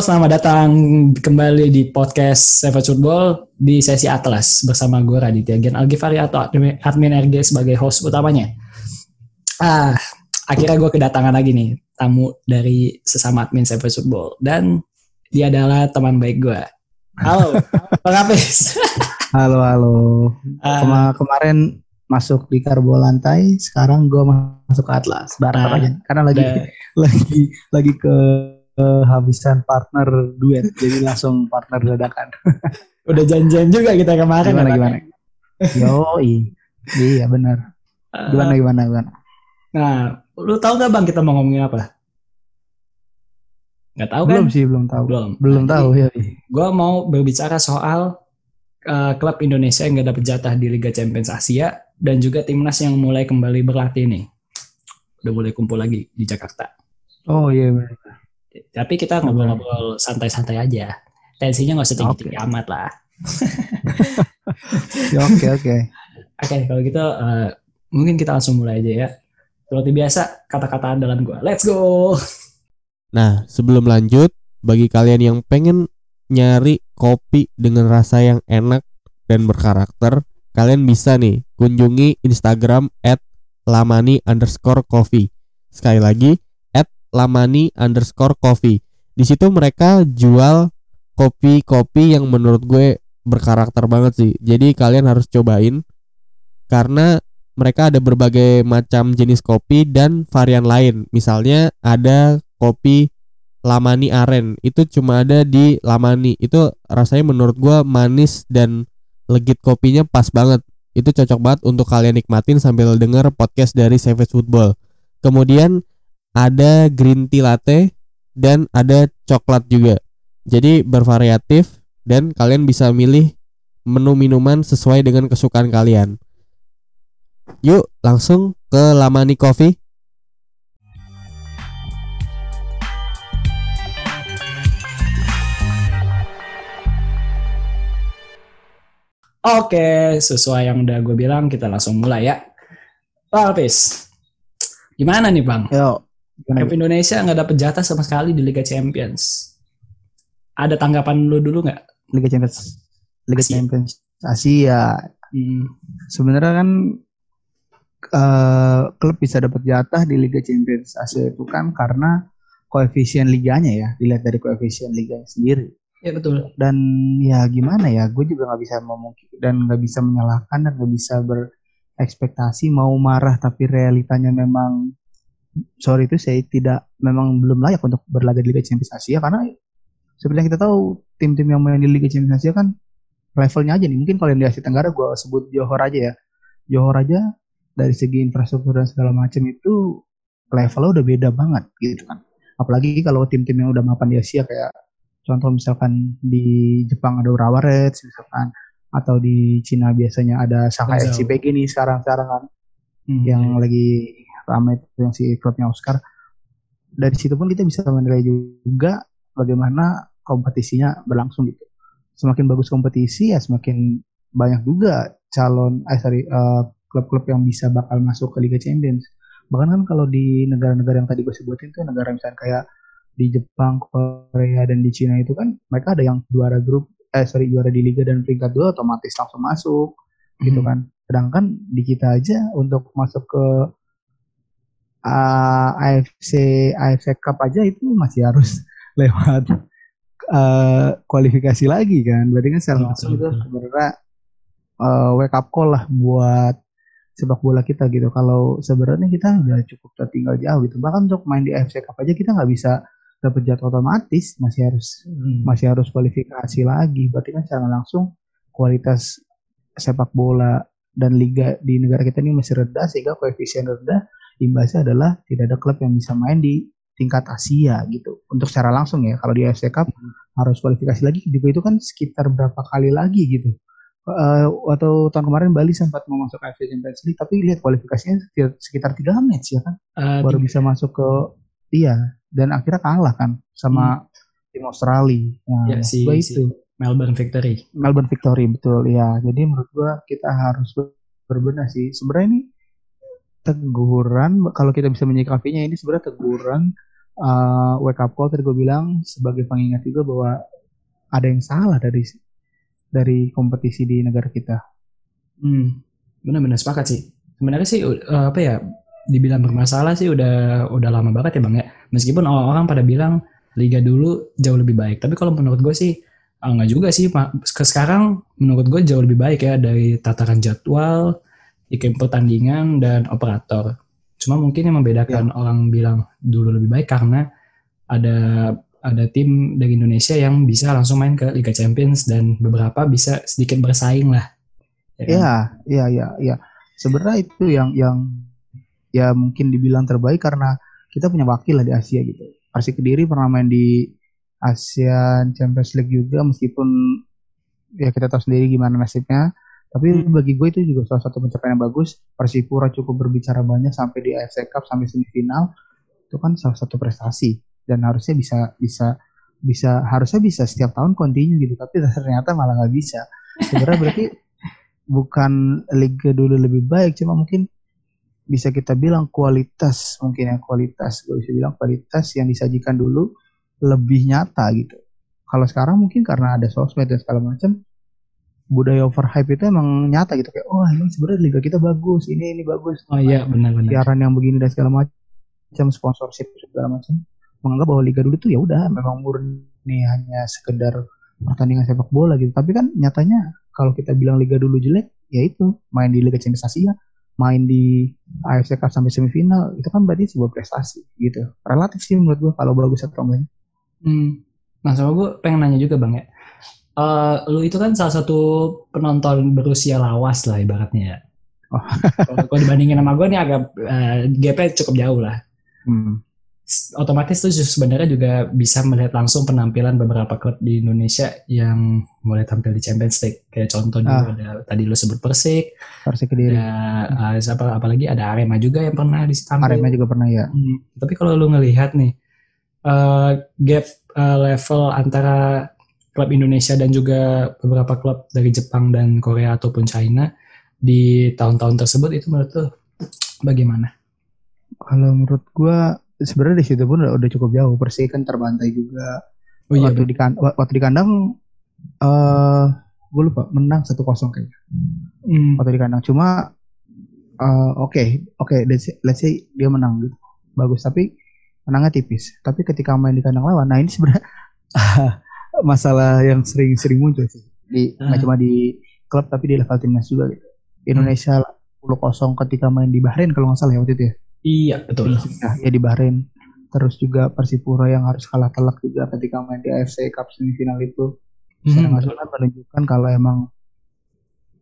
Halo, selamat datang kembali di podcast Savage Football di sesi Atlas bersama gue Raditya Gen Algifari atau admin RG sebagai host utamanya. Ah, akhirnya gue kedatangan lagi nih tamu dari sesama admin Savage Football dan dia adalah teman baik gue. Halo, Bang Apis. halo, halo. Uh, Kema kemarin masuk di Karbo Lantai, sekarang gue masuk ke Atlas bareng uh, aja karena lagi lagi lagi ke kehabisan partner duet. Jadi langsung partner dadakan. Udah janjian juga kita kemarin gimana ya, gimana? yo iya benar. Gimana gimana gimana? nah lu tahu gak bang kita mau ngomongin apa? Gak tahu belum kan? sih belum tahu. Belum. Belum nah, tahu ya gue mau berbicara soal uh, klub Indonesia yang gak dapet jatah di Liga Champions Asia dan juga timnas yang mulai kembali berlatih nih. Udah mulai kumpul lagi di Jakarta. Oh iya benar tapi kita ngobrol-ngobrol santai-santai aja. Tensinya nggak usah tinggi-tinggi okay. amat lah. Ya, oke oke. Oke kalau gitu uh, mungkin kita langsung mulai aja ya. Seperti biasa kata-kata andalan gue. Let's go. Nah sebelum lanjut, bagi kalian yang pengen nyari kopi dengan rasa yang enak dan berkarakter, kalian bisa nih kunjungi Instagram at lamani underscore coffee. Sekali lagi, lamani underscore coffee. Di situ mereka jual kopi-kopi yang menurut gue berkarakter banget sih. Jadi kalian harus cobain karena mereka ada berbagai macam jenis kopi dan varian lain. Misalnya ada kopi Lamani Aren itu cuma ada di Lamani. Itu rasanya menurut gue manis dan legit kopinya pas banget. Itu cocok banget untuk kalian nikmatin sambil denger podcast dari Savage Football. Kemudian ada green tea latte dan ada coklat juga. Jadi bervariatif dan kalian bisa milih menu minuman sesuai dengan kesukaan kalian. Yuk, langsung ke Lamani Coffee. Oke, sesuai yang udah gue bilang, kita langsung mulai ya. Bang Alpis, gimana nih Bang? Yo, Klub Indonesia nggak dapet jatah sama sekali di Liga Champions. Ada tanggapan lu dulu nggak? Liga Champions, Liga Asia. Champions Asia. Hmm. Sebenarnya kan uh, klub bisa dapat jatah di Liga Champions Asia itu kan karena koefisien liganya ya, dilihat dari koefisien liganya sendiri. Ya betul. Dan ya gimana ya, gue juga nggak bisa memungkir dan nggak bisa menyalahkan dan nggak bisa berekspektasi mau marah tapi realitanya memang sorry itu saya tidak memang belum layak untuk berlaga di Liga Champions Asia karena seperti yang kita tahu tim-tim yang main di Liga Champions Asia kan levelnya aja nih. Mungkin kalau yang di Asia Tenggara gue sebut Johor aja ya. Johor aja dari segi infrastruktur dan segala macam itu levelnya udah beda banget gitu kan. Apalagi kalau tim-tim yang udah mapan di Asia kayak contoh misalkan di Jepang ada Urawa Reds misalkan atau di Cina biasanya ada Shanghai FC nih sekarang sekarang kan hmm, yang lagi ramai itu yang si klubnya Oscar. Dari situ pun kita bisa menilai juga bagaimana kompetisinya berlangsung gitu. Semakin bagus kompetisi ya semakin banyak juga calon eh sorry uh, klub-klub yang bisa bakal masuk ke Liga Champions. Bahkan kan kalau di negara-negara yang tadi gue sebutin tuh negara misalnya kayak di Jepang Korea dan di Cina itu kan mereka ada yang juara grup eh sorry juara di Liga dan peringkat dua otomatis langsung masuk gitu hmm. kan. Sedangkan di kita aja untuk masuk ke uh, AFC AFC Cup aja itu masih harus lewat uh, kualifikasi lagi kan. Berarti kan salah satu itu sebenarnya uh, wake up call lah buat sepak bola kita gitu. Kalau sebenarnya kita udah cukup tertinggal jauh gitu. Bahkan untuk main di AFC Cup aja kita nggak bisa dapat jadwal otomatis, masih harus hmm. masih harus kualifikasi lagi. Berarti kan secara langsung kualitas sepak bola dan liga di negara kita ini masih rendah sehingga koefisien rendah imbasnya adalah tidak ada klub yang bisa main di tingkat Asia gitu. Untuk secara langsung ya kalau di AFC Cup hmm. harus kualifikasi lagi. Juga itu kan sekitar berapa kali lagi gitu. Uh, atau tahun kemarin Bali sempat mau masuk AFC Champions League tapi lihat kualifikasinya sekitar tiga match ya kan? Uh, baru bisa masuk ke iya dan akhirnya kalah kan sama hmm. tim Australia. Nah, ya, si, itu si Melbourne Victory. Melbourne Victory betul. Ya jadi menurut gua kita harus berbenah sih. Sebenarnya ini teguran kalau kita bisa menyikapinya ini sebenarnya teguran uh, wake up call tadi gue bilang sebagai pengingat juga bahwa ada yang salah dari dari kompetisi di negara kita. Hmm, benar-benar sepakat sih. Sebenarnya sih uh, apa ya dibilang bermasalah sih udah udah lama banget ya bang ya. Meskipun orang-orang pada bilang liga dulu jauh lebih baik, tapi kalau menurut gue sih uh, nggak juga sih. Ke sekarang menurut gue jauh lebih baik ya dari tataran jadwal, iklim pertandingan dan operator. Cuma mungkin yang membedakan ya. orang bilang dulu lebih baik karena ada ada tim dari Indonesia yang bisa langsung main ke Liga Champions dan beberapa bisa sedikit bersaing lah. Iya, iya, iya, iya. Sebenarnya itu yang yang ya mungkin dibilang terbaik karena kita punya wakil lah di Asia gitu. Persik Kediri pernah main di ASEAN Champions League juga meskipun ya kita tahu sendiri gimana nasibnya tapi hmm. bagi gue itu juga salah satu pencapaian yang bagus. Persipura cukup berbicara banyak sampai di AFC Cup sampai semifinal. Itu kan salah satu prestasi dan harusnya bisa bisa bisa harusnya bisa setiap tahun continue gitu. Tapi ternyata malah nggak bisa. Sebenarnya berarti bukan liga dulu lebih baik, cuma mungkin bisa kita bilang kualitas mungkin yang kualitas gue bisa bilang kualitas yang disajikan dulu lebih nyata gitu. Kalau sekarang mungkin karena ada sosmed dan segala macam budaya overhype itu emang nyata gitu. Kayak oh ini sebenarnya liga kita bagus ini ini bagus. Oh iya benar-benar siaran yang begini dan segala macam sponsorship segala macam menganggap bahwa liga dulu tuh ya udah memang murni hanya sekedar pertandingan sepak bola gitu. Tapi kan nyatanya kalau kita bilang liga dulu jelek ya itu main di Liga Champions Asia main di AFC Cup sampai semifinal itu kan berarti sebuah prestasi gitu. Relatif sih menurut gua kalau bagus atau enggak. Hmm. nah sama gue pengen nanya juga bang ya uh, lu itu kan salah satu penonton berusia lawas lah ibaratnya ya. Oh. kalau dibandingin sama gue nih agak uh, gapnya cukup jauh lah. Hmm. Otomatis tuh sebenarnya juga bisa melihat langsung penampilan beberapa klub di Indonesia yang mulai tampil di Champions League. Kayak contoh ah. ada tadi lu sebut Persik. Persik Kediri. Ya, uh, siapa apalagi ada Arema juga yang pernah ditampil. Arema juga pernah ya. Hmm. Tapi kalau lu ngelihat nih uh, gap uh, level antara klub Indonesia dan juga beberapa klub dari Jepang dan Korea ataupun China di tahun-tahun tersebut itu menurut tuh bagaimana? Kalau menurut gua sebenarnya di situ pun udah, udah cukup jauh. Persik kan terbantai juga. Oh, iya, waktu, di kan, waktu di kandang uh, eh, gue lupa menang satu kosong kayaknya. Hmm. Waktu di kandang cuma uh, oke okay, oke okay, let's, let's say dia menang gitu. Bagus tapi menangnya tipis. Tapi ketika main di kandang lawan, nah ini sebenarnya masalah yang sering-sering muncul sih di nggak hmm. cuma di klub tapi di level timnas juga gitu. Indonesia hmm. 10 ketika main di Bahrain kalau nggak salah ya waktu itu ya. Iya betul. Nah, ya di Bahrain. Terus juga Persipura yang harus kalah telak juga ketika main di AFC Cup semifinal itu. Hmm. Sangat menunjukkan kalau emang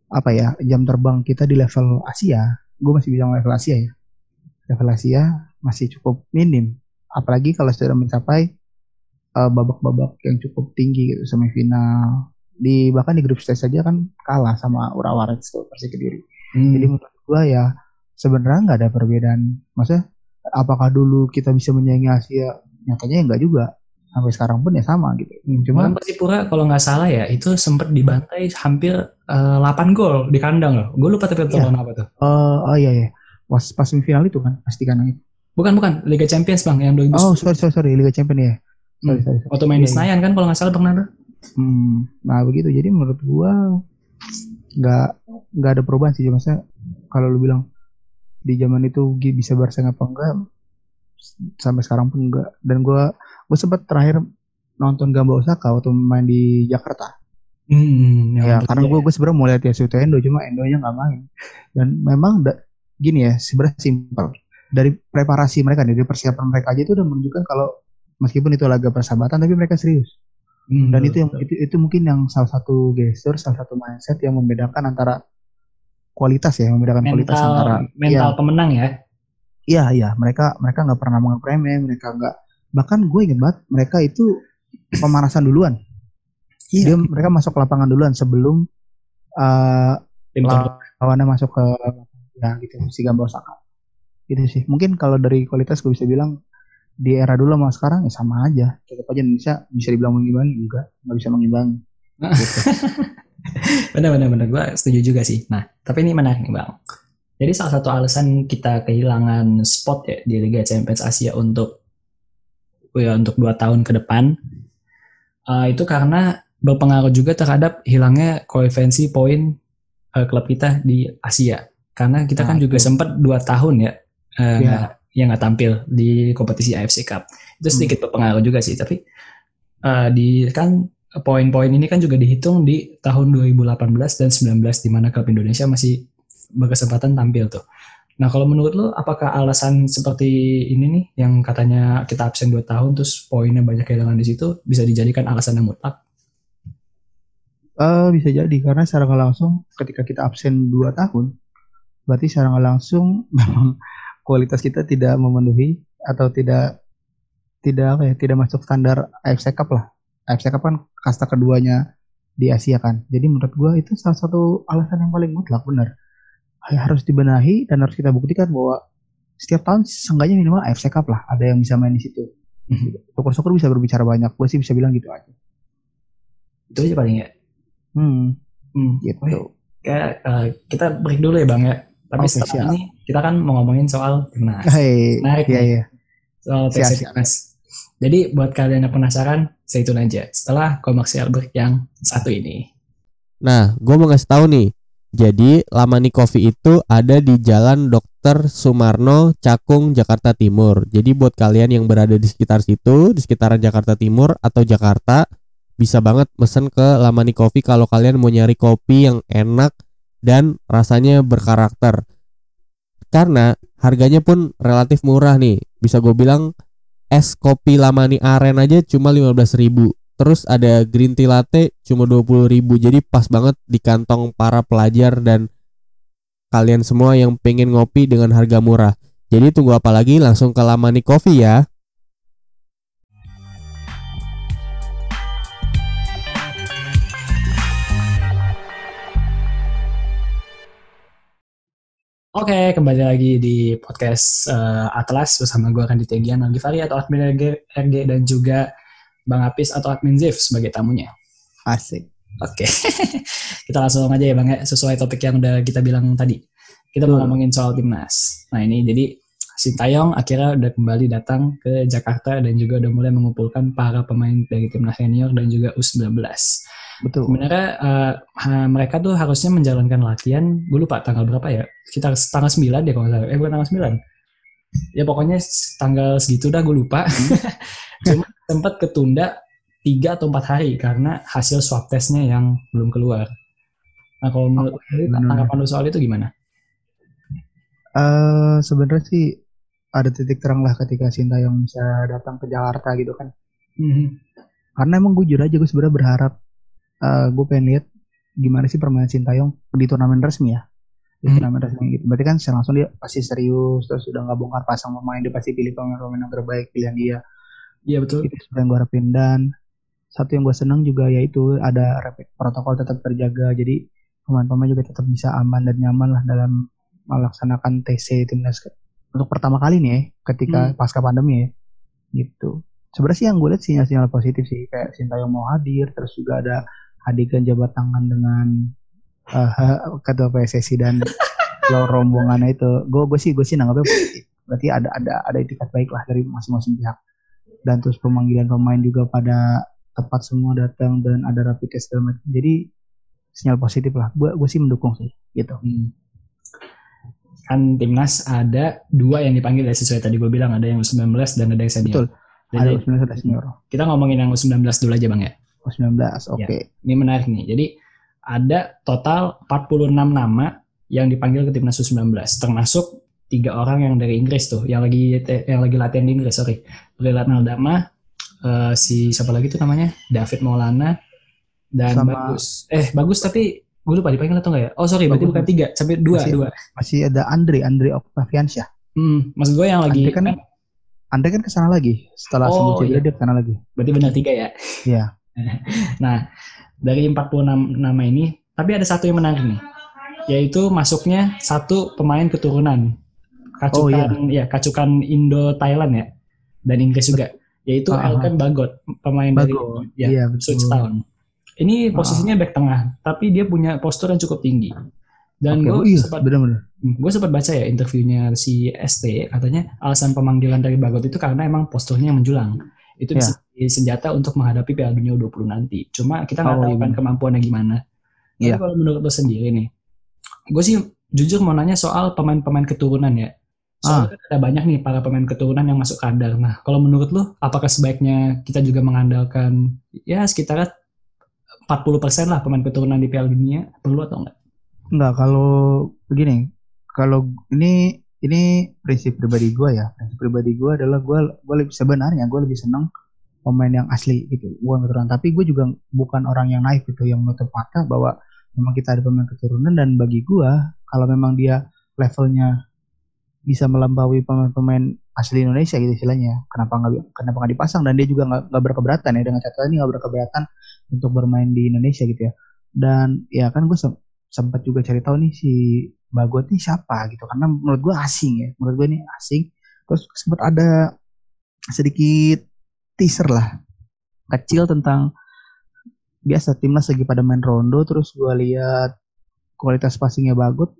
apa ya jam terbang kita di level Asia, gue masih bilang level Asia ya. Level Asia masih cukup minim. Apalagi kalau sudah mencapai uh, babak-babak yang cukup tinggi gitu semifinal di bahkan di grup stage saja kan kalah sama Urawa Reds tuh Persik Kediri. Hmm. Jadi menurut gua ya sebenarnya nggak ada perbedaan. Maksudnya apakah dulu kita bisa menyaingi Asia? Nyatanya enggak juga. Sampai sekarang pun ya sama gitu. Hmm, Cuma Persipura kalau nggak salah ya itu sempat dibantai hampir uh, eh, 8 gol di kandang loh. Gue lupa tapi iya. apa tuh. Uh, oh iya iya. Pas, pas semifinal itu kan pasti kandang itu. Bukan bukan Liga Champions bang yang 2010. Oh sorry sorry sorry Liga Champions ya. Sorry, sorry, sorry. Waktu main di iya, iya. Senayan kan kalau nggak salah pernah Hmm, nah begitu. Jadi menurut gua nggak nggak ada perubahan sih. Maksudnya kalau lu bilang di zaman itu bisa bersaing apa enggak sampai sekarang pun enggak. Dan gua gua sempat terakhir nonton Gamba Osaka waktu main di Jakarta. Hmm, ya, ya karena gue gue sebenarnya mau lihat ya Suto Endo cuma Endonya nggak main dan memang da, gini ya sebenarnya simpel dari preparasi mereka dari persiapan mereka aja itu udah menunjukkan kalau meskipun itu laga persahabatan tapi mereka serius. Hmm, dan itu yang itu, itu mungkin yang salah satu gesture salah satu mindset yang membedakan antara kualitas ya membedakan mental, kualitas antara mental ya, pemenang ya? Iya iya. Mereka mereka nggak pernah menganggap remeh mereka nggak bahkan gue ingat banget mereka itu pemanasan duluan. Iya. dia mereka masuk ke lapangan duluan sebelum uh, lawannya masuk ke ya gitu si Gamba Osaka. Itu sih. Mungkin kalau dari kualitas gue bisa bilang di era dulu sama sekarang ya sama aja. Tetap aja Indonesia bisa dibilang mengimbangi enggak, nggak bisa mengimbangi. gitu. benar benar benar gue setuju juga sih. Nah, tapi ini menarik nih bang. Jadi salah satu alasan kita kehilangan spot ya di Liga Champions Asia untuk ya untuk dua tahun ke depan. Uh, itu karena berpengaruh juga terhadap hilangnya koefisiensi poin uh, klub kita di Asia. Karena kita kan Nah, juga itu. sempat dua tahun ya uh, Iya. Yang nggak tampil di kompetisi AFC Cup. Itu Hmm. sedikit berpengaruh juga sih. Tapi uh, di kan poin-poin ini kan juga dihitung di tahun 2018 dan 19 di mana klub Indonesia masih berkesempatan tampil tuh. Nah kalau menurut lo apakah alasan seperti ini nih yang katanya kita absen 2 tahun terus poinnya banyak kehilangan di situ bisa dijadikan alasan yang mutlak? Eh, bisa jadi karena secara nggak langsung ketika kita absen 2 tahun berarti secara nggak langsung memang kualitas kita tidak memenuhi atau tidak tidak apa ya tidak masuk standar AFC Cup lah. AFC Cup kan kasta keduanya di Asia kan. Jadi menurut gua itu salah satu alasan yang paling mutlak benar. Harus dibenahi dan harus kita buktikan bahwa setiap tahun seenggaknya minimal AFC Cup lah ada yang bisa main di situ. Syukur-syukur bisa berbicara banyak. Gue sih bisa bilang gitu aja. Itu aja paling ya. hmm. Hmm. gitu. Oke, eh, kita break dulu ya bang ya. Tapi Oke, setelah siap. ini kita kan mau ngomongin soal timnas, Hai, Menarik iya iya. soal Siap, TC siap. timnas. Jadi buat kalian yang penasaran, stay tune aja setelah komersial break yang satu ini. Nah, gue mau ngasih tahu nih. Jadi, Lamani Coffee itu ada di Jalan Dr. Sumarno, Cakung, Jakarta Timur. Jadi buat kalian yang berada di sekitar situ, di sekitaran Jakarta Timur atau Jakarta, bisa banget mesen ke Lamani Coffee kalau kalian mau nyari kopi yang enak dan rasanya berkarakter. Karena harganya pun relatif murah nih. Bisa gue bilang es kopi Lamani Aren aja cuma 15.000 Terus ada green tea latte cuma 20.000 Jadi pas banget di kantong para pelajar dan kalian semua yang pengen ngopi dengan harga murah. Jadi tunggu apa lagi langsung ke Lamani Coffee ya. Oke, kembali lagi di podcast eh, Atlas bersama gue Randy Tegian, Algi Fari atau admin RG, RG dan juga Bang Apis atau admin Zif sebagai tamunya. Asik. Oke, kita langsung aja ya Bang ya, sesuai topik yang udah kita bilang tadi. Kita mau ngomongin soal timnas. Nah ini jadi Sintayong akhirnya udah kembali datang ke Jakarta dan juga udah mulai mengumpulkan para pemain dari timnas senior dan juga U19. Betul. Sebenarnya ha- mereka tuh harusnya menjalankan latihan, gue lupa tanggal berapa ya, sekitar tanggal 9 deh kalau nggak salah, eh bukan tanggal 9. Ya pokoknya tanggal segitu dah gue lupa. Cuma sempat ketunda 3 atau 4 hari karena hasil swab testnya yang belum keluar. Nah kalau menurut tanggapan lu soal itu gimana? Eh sebenarnya sih ada titik terang lah ketika Sintayong bisa datang ke Jakarta gitu kan. Karena emang gue jujur aja gue sebenarnya berharap eh gue pengen lihat gimana sih permainan Sintayong di turnamen resmi ya. Di Hmm. turnamen resmi gitu. Berarti kan secara langsung dia pasti serius terus udah nggak bongkar pasang pemain dia pasti pilih pemain-pemain yang terbaik pilihan dia. Iya betul. Itu yang gue harapin dan satu yang gue senang juga yaitu ada protokol tetap terjaga jadi pemain-pemain juga tetap bisa aman dan nyaman lah dalam melaksanakan TC timnas untuk pertama kali nih ya ketika Hmm. pasca pandemi ya. Gitu. Sebenarnya sih yang gue lihat sinyal-sinyal positif sih. Kayak Sintayong mau hadir terus juga ada adegan jabat tangan dengan eh, ketua PSSI dan lo rombongannya itu. Gue gue sih gue sih nanggapnya positif. Berarti ada ada ada itikat baik lah dari masing-masing pihak. Dan terus pemanggilan pemain juga pada tepat semua datang dan ada rapid test segala macam. Jadi sinyal positif lah. Gue gue sih mendukung sih. Gitu. Hmm. Kan timnas ada dua yang dipanggil ya sesuai tadi gue bilang ada yang U19 dan ada yang senior. betul. Ada Jadi U19 ada senior. kita ngomongin yang U19 dulu aja bang ya. U19 oke. Ini menarik nih. Jadi ada total 46 nama yang dipanggil ke timnas U19 termasuk tiga orang yang dari Inggris tuh yang lagi yang lagi latihan di Inggris sorry. Brillat Aldama eh, si siapa lagi tuh namanya? David Maulana dan Sama- bagus. Eh bagus tapi gue lupa dipanggil atau enggak ya? Oh sorry berarti bukan tiga sampai dua Masih- dua. masih ada Andre Andre Octaviansyah. Hmm, maksud gue yang lagi Andre kan Andre kan ke sana lagi setelah Oh, sembuh iya. dia ke sana lagi. Berarti benar tiga ya? Iya. nah dari 46 nama ini tapi ada satu yang menarik nih yaitu masuknya satu pemain keturunan. Kacukan ya kacukan Indo Thailand ya dan Inggris juga yaitu ah. Elkan Bagot pemain dari Bagus ya, iya betul. Switch Town ini posisinya back tengah tapi dia punya postur yang cukup tinggi dan Oke, gue oh iya, sempat benar-benar. gue sempat baca ya interviewnya si ST katanya alasan pemanggilan dari Bagot itu karena emang posturnya yang menjulang itu Ya. bisa jadi senjata untuk menghadapi Piala Dunia U20 nanti. Cuma kita nggak Oh, tahu iya kan kemampuannya gimana. Tapi Iya. kalau menurut lo sendiri nih, gue sih jujur mau nanya soal pemain-pemain keturunan ya. Ah. Soalnya kan ada banyak nih para pemain keturunan yang masuk kadar. Nah, kalau menurut lo, apakah sebaiknya kita juga mengandalkan ya sekitar 40% lah pemain keturunan di Piala Dunia? Perlu atau enggak? Enggak, kalau begini, kalau ini ini prinsip pribadi gue ya. Prinsip pribadi gue adalah gue gue lebih sebenarnya gue lebih seneng pemain yang asli gitu, bukan keturunan. Tapi gue juga bukan orang yang naif gitu, yang menutup mata bahwa memang kita ada pemain keturunan dan bagi gue kalau memang dia levelnya bisa melampaui pemain-pemain asli Indonesia gitu istilahnya, kenapa nggak kenapa nggak dipasang dan dia juga nggak berkeberatan ya dengan catatan ini nggak berkeberatan untuk bermain di Indonesia gitu ya. Dan ya kan gue sempat juga cari tahu nih si Bagot ini siapa gitu. Karena menurut gue asing ya menurut gue ini asing. Terus sempat ada sedikit teaser lah kecil tentang biasa timnas lagi pada main rondo terus gue lihat kualitas passingnya Bagot.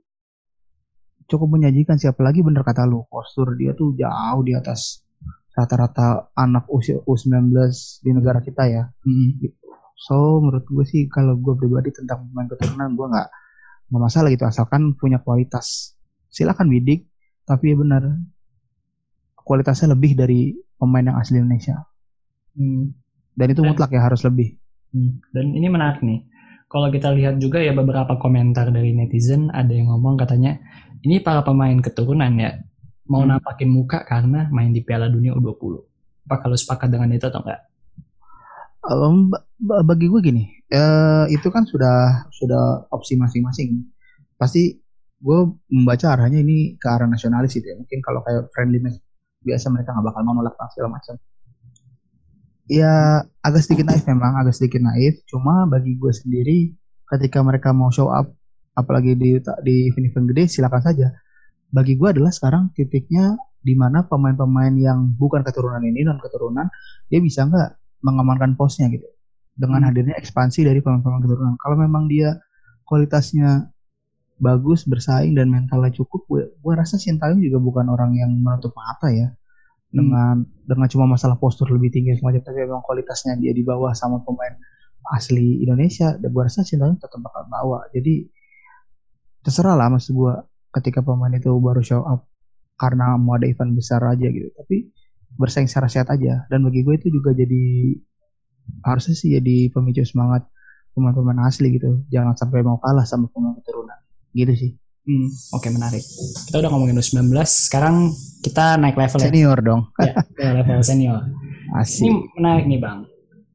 Cukup menyajikan siapa lagi bener kata lu postur dia tuh jauh di atas rata-rata anak usia U19 di negara kita ya. Hmm. So menurut gue sih kalau gue pribadi tentang pemain keturunan gue nggak nggak masalah gitu asalkan punya kualitas. Silakan bidik tapi ya benar kualitasnya lebih dari pemain yang asli Indonesia Hmm. dan itu Dan- mutlak ya harus lebih. Hmm, Dan ini menarik nih. Kalau kita lihat juga ya beberapa komentar dari netizen ada yang ngomong katanya ini para pemain keturunan ya mau Hmm. nampakin muka karena main di Piala Dunia U20. Apa kalau sepakat dengan itu atau enggak? Ba- bagi gue gini, eh, itu kan sudah sudah opsi masing-masing. Pasti gue membaca arahnya ini ke arah nasionalis gitu ya. Mungkin kalau kayak friendly match biasa mereka nggak bakal mau nolak segala macam. Ya agak sedikit naif memang, agak sedikit naif. Cuma bagi gue sendiri, ketika mereka mau show up, apalagi di di event-event gede, silakan saja. Bagi gue adalah sekarang titiknya di mana pemain-pemain yang bukan keturunan ini non keturunan, dia bisa nggak mengamankan posnya gitu. Dengan Hmm. hadirnya ekspansi dari pemain-pemain keturunan. Kalau memang dia kualitasnya bagus, bersaing dan mentalnya cukup, gue, gue rasa Sintayong juga bukan orang yang menutup mata ya. Dengan dengan cuma masalah postur lebih tinggi semacam tapi memang kualitasnya dia di bawah sama pemain asli Indonesia dan gue rasa Sintayong tetap bakal bawa. Jadi terserah lah maksud gue ketika pemain itu baru show up karena mau ada event besar aja gitu. Tapi bersaing secara sehat aja. Dan bagi gue itu juga jadi harusnya sih jadi pemicu semangat pemain-pemain asli gitu. Jangan sampai mau kalah sama pemain keturunan. Gitu sih. Hmm, Oke menarik. Kita udah ngomongin U19, sekarang kita naik level ya, senior dong. Ya level senior. Ini asik menarik nih bang.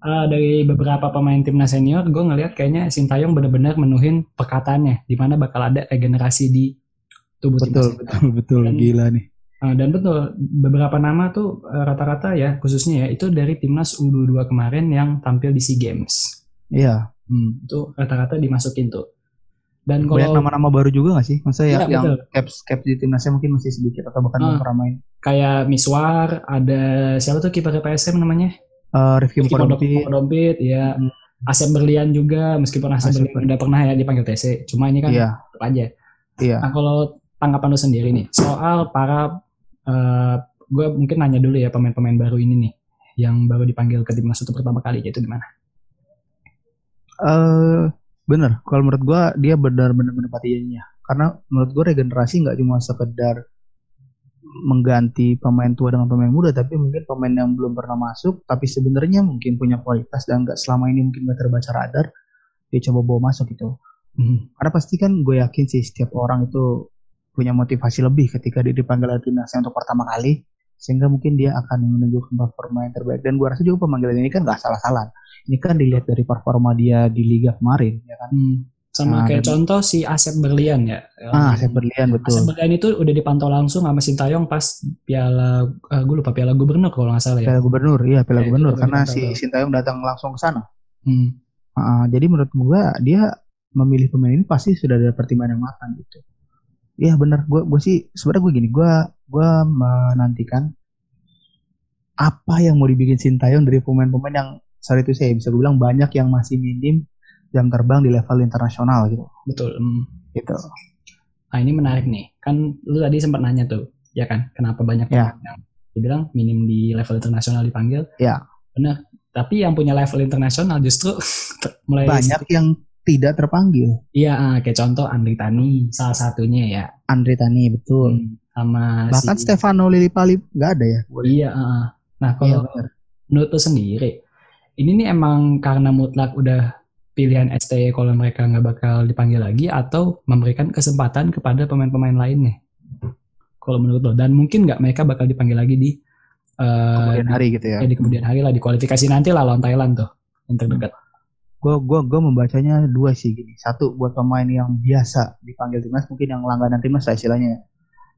Eh, dari beberapa pemain timnas senior, gue ngelihat kayaknya Sintayong benar-benar menuhin perkataannya, di mana bakal ada regenerasi di tubuh betul timnas. betul betul. Dan- gila nih dan betul, beberapa nama tuh eh, rata-rata ya, khususnya ya, itu dari timnas U22 kemarin yang tampil di SEA Games. iya Hmm, itu rata-rata dimasukin tuh. Dan banyak kalau nama-nama baru juga gak sih maksudnya Iya, yang betul. caps caps di timnasnya mungkin masih sedikit atau bahkan Ah. belum pernah main kayak Miswar, ada siapa tuh kiper PSM namanya? Eh, Rifki Rifki Mukodompit Dompit, ya. Hmm. Asep Berlian juga, meskipun Asep Asep Berlian udah pernah ya dipanggil TC. Cuma ini kan iya tetap aja. iya Nah kalau tanggapan lu sendiri nih soal para gue mungkin nanya dulu ya pemain-pemain baru ini nih yang baru dipanggil ke timnas untuk pertama kali itu di mana? eh bener. Kalau menurut gua dia benar-benar menepati janjinya karena menurut gua regenerasi nggak cuma sekedar mengganti pemain tua dengan pemain muda tapi mungkin pemain yang belum pernah masuk tapi sebenarnya mungkin punya kualitas dan nggak selama ini mungkin nggak terbaca radar dia coba bawa masuk gitu. Karena pasti kan gue yakin sih setiap orang itu punya motivasi lebih ketika dia dipanggil oleh timnasnya untuk pertama kali sehingga mungkin dia akan menunjukkan performa yang terbaik dan gue rasa juga pemanggilan ini kan nggak salah-salah ini kan dilihat dari performa dia di liga kemarin ya kan Hmm. Sama Nah, kayak dan- contoh si Asep Berlian ya. ah saya berlian Asep betul Berlian itu udah dipantau langsung sama Sintayong pas piala gue lupa piala gubernur kalau nggak salah ya. piala gubernur iya piala Ya, gubernur karena si Sintayong datang langsung ke sana Hmm. Ah, jadi menurut gue dia memilih pemain ini pasti sudah ada pertimbangan yang matang gitu. Iya benar, gue gue sih sebenarnya gue gini, gue gue menantikan apa yang mau dibikin Sintayong dari pemain-pemain yang saat itu saya bisa bilang banyak yang masih minim jam terbang di level internasional gitu. Betul. Hmm. Gitu. Nah ini menarik nih. Kan lu tadi sempat nanya tuh, ya kan? Kenapa banyak Ya. yang dibilang minim di level internasional dipanggil? Ya. Benar. Tapi yang punya level internasional justru mulai Banyak yang tidak terpanggil. Iya, ah, kayak contoh Andri Tani salah satunya ya. Andre Tani betul. Hmm, Sama Bahkan si Stefano Lillipali nggak ada ya. Iya, ah. Nah, Iya, kalau benar. menurut lo sendiri, ini nih emang karena mutlak udah pilihan STY kalau mereka nggak bakal dipanggil lagi atau memberikan kesempatan kepada pemain-pemain lainnya? Kalau menurut lo, dan mungkin nggak mereka bakal dipanggil lagi di eh, Kemudian hari gitu ya. ya, di kemudian hari lah di kualifikasi nanti lah lawan Thailand tuh yang terdekat. Gue gua gua membacanya dua sih gini. Satu buat pemain yang biasa dipanggil timnas mungkin yang langganan timnas lah istilahnya.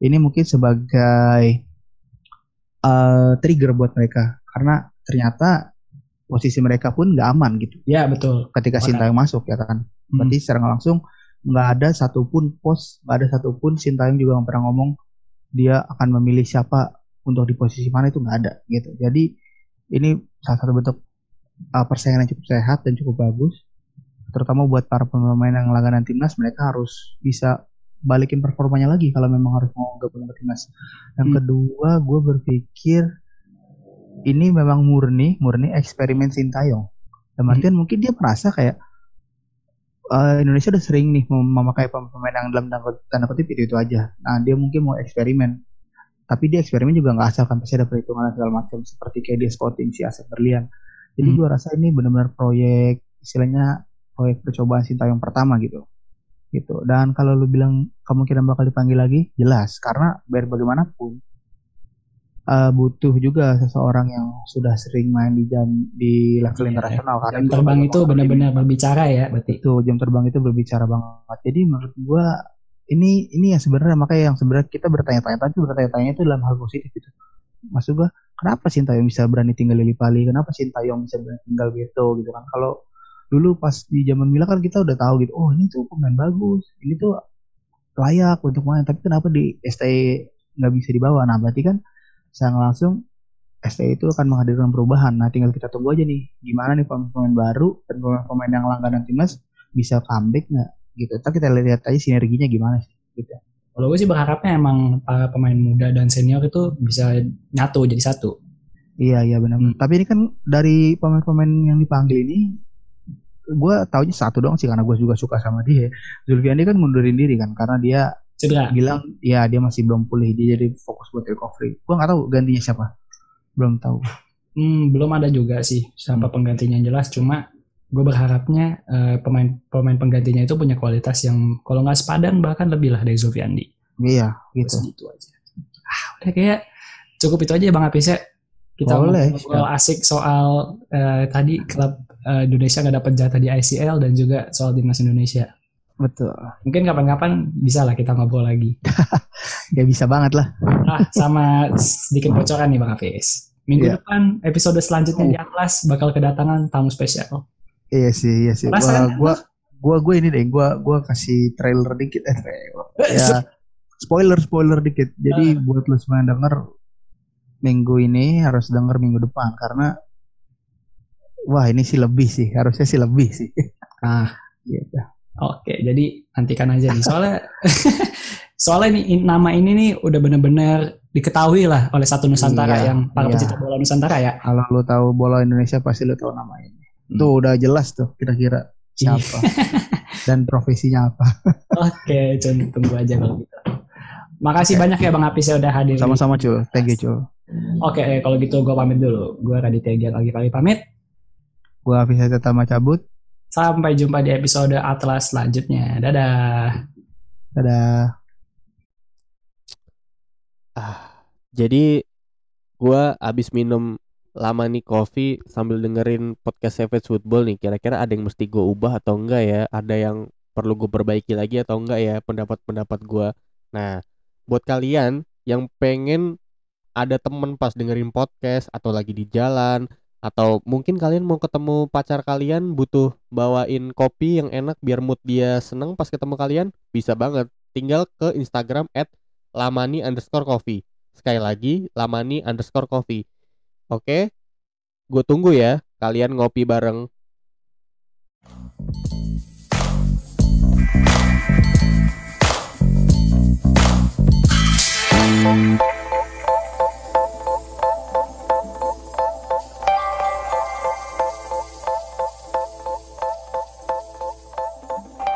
Ini mungkin sebagai eh, trigger buat mereka karena ternyata posisi mereka pun nggak aman gitu Ya betul. ketika. Sintayong masuk ya kan. Hmm. Berarti secara langsung nggak ada satupun pos, nggak ada satupun Sintayong juga nggak pernah ngomong dia akan memilih siapa untuk di posisi mana itu nggak ada gitu. Jadi ini salah satu bentuk uh, persaingan yang cukup sehat dan cukup bagus, terutama buat para pemain yang langganan timnas mereka harus bisa balikin performanya lagi kalau memang harus mau gabung ke timnas. Yang Hmm. kedua, gue berpikir ini memang murni murni eksperimen Sintayong. Dan Hmm. artian mungkin dia merasa kayak eh, Indonesia udah sering nih mem- memakai pemain yang dalam tanda tanda kutip itu itu aja. Nah dia mungkin mau eksperimen. Tapi dia eksperimen juga nggak asal kan pasti ada perhitungan segala macam seperti kayak dia scouting si Asep Berlian. Jadi Hmm. gua rasa ini benar-benar proyek istilahnya proyek percobaan Sintayong pertama gitu. Gitu. Dan kalau lu bilang kemungkinan bakal dipanggil lagi, jelas karena biar bagaimanapun eh, butuh juga seseorang yang sudah sering main di jam di level Iya, internasional karena Jam terbang sebagai itu benar-benar berbicara ya berarti. itu jam terbang itu berbicara banget jadi menurut gua ini ini yang sebenarnya makanya yang sebenarnya kita bertanya-tanya tapi bertanya-tanya itu dalam hal positif gitu maksud gua kenapa Sintayong bisa berani tinggal di Lipali kenapa Sintayong bisa berani tinggal Beto gitu kan kalau dulu pas di zaman Mila kan kita udah tahu gitu oh ini tuh pemain bagus ini tuh layak untuk main tapi kenapa di STI nggak bisa dibawa nah berarti kan secara langsung STI itu akan menghadirkan perubahan nah tinggal kita tunggu aja nih gimana nih pemain-pemain baru dan pemain-pemain yang langganan timnas bisa comeback nggak gitu. Ntar kita lihat aja sinerginya gimana sih. Gitu. Kalau gue sih berharapnya emang para pemain muda dan senior itu bisa nyatu jadi satu. Iya iya benar. Hmm. Tapi ini kan dari pemain-pemain yang dipanggil ini, gue taunya satu doang sih karena gue juga suka sama dia. Zulfiandi kan mundurin diri kan karena dia Cedera. bilang ya dia masih belum pulih dia jadi fokus buat recovery. Gue nggak tahu gantinya siapa. Belum tahu. Hmm, belum ada juga sih siapa penggantinya yang jelas. Cuma gue berharapnya eh, pemain pemain penggantinya itu punya kualitas yang kalau nggak sepadan bahkan lebih lah dari Zulfiandi. Iya Terus gitu. gitu aja. Ah, udah kayak cukup itu aja ya Bang Apis ya. Kita Boleh, ngobrol asik soal eh, tadi klub eh, Indonesia nggak dapat jatah di ICL dan juga soal timnas Indonesia. Betul. Mungkin kapan-kapan bisa lah kita ngobrol lagi. Ya bisa banget lah. Ah, sama sedikit bocoran nih Bang Hafiz. Minggu Iya. depan episode selanjutnya di Atlas bakal kedatangan tamu spesial. Iya sih, iya sih. Gua, gua, gua, gua ini deh, gua, gua kasih trailer dikit, eh trailer. Ya, spoiler, spoiler dikit. Jadi buat lu semua yang denger minggu ini harus denger minggu depan karena wah ini sih lebih sih, harusnya sih lebih sih. Ah, Gitu. oke. Jadi nantikan aja nih. Soalnya soalnya nih in- nama ini nih udah bener-bener diketahui lah oleh satu Nusantara Iya, yang para iya. pecinta bola Nusantara ya. Kalau lu tahu bola Indonesia pasti lu tahu nama ini. Hmm. Tuh udah jelas tuh kira-kira siapa dan profesinya apa. Oke, Cun, tunggu aja kalau gitu. Makasih banyak ya Bang Apis ya udah hadir. Sama-sama Cul, thank you Cul. Oke, eh, kalau gitu gue pamit dulu. Gue Raditya Gian lagi kali pamit. Gua Hafiz Tama cabut. Sampai jumpa di episode Atlas selanjutnya. Dadah. Dadah. Ah, jadi gua abis minum lama nih kopi sambil dengerin podcast Savage Football nih. Kira-kira ada yang mesti gue ubah atau enggak ya? Ada yang perlu gue perbaiki lagi atau enggak ya pendapat-pendapat gua. Nah, buat kalian yang pengen ada temen pas dengerin podcast atau lagi di jalan atau mungkin kalian mau ketemu pacar kalian butuh bawain kopi yang enak biar mood dia seneng pas ketemu kalian bisa banget tinggal ke Instagram at lamani underscore coffee sekali lagi lamani underscore coffee Oke, gue tunggu ya kalian ngopi bareng.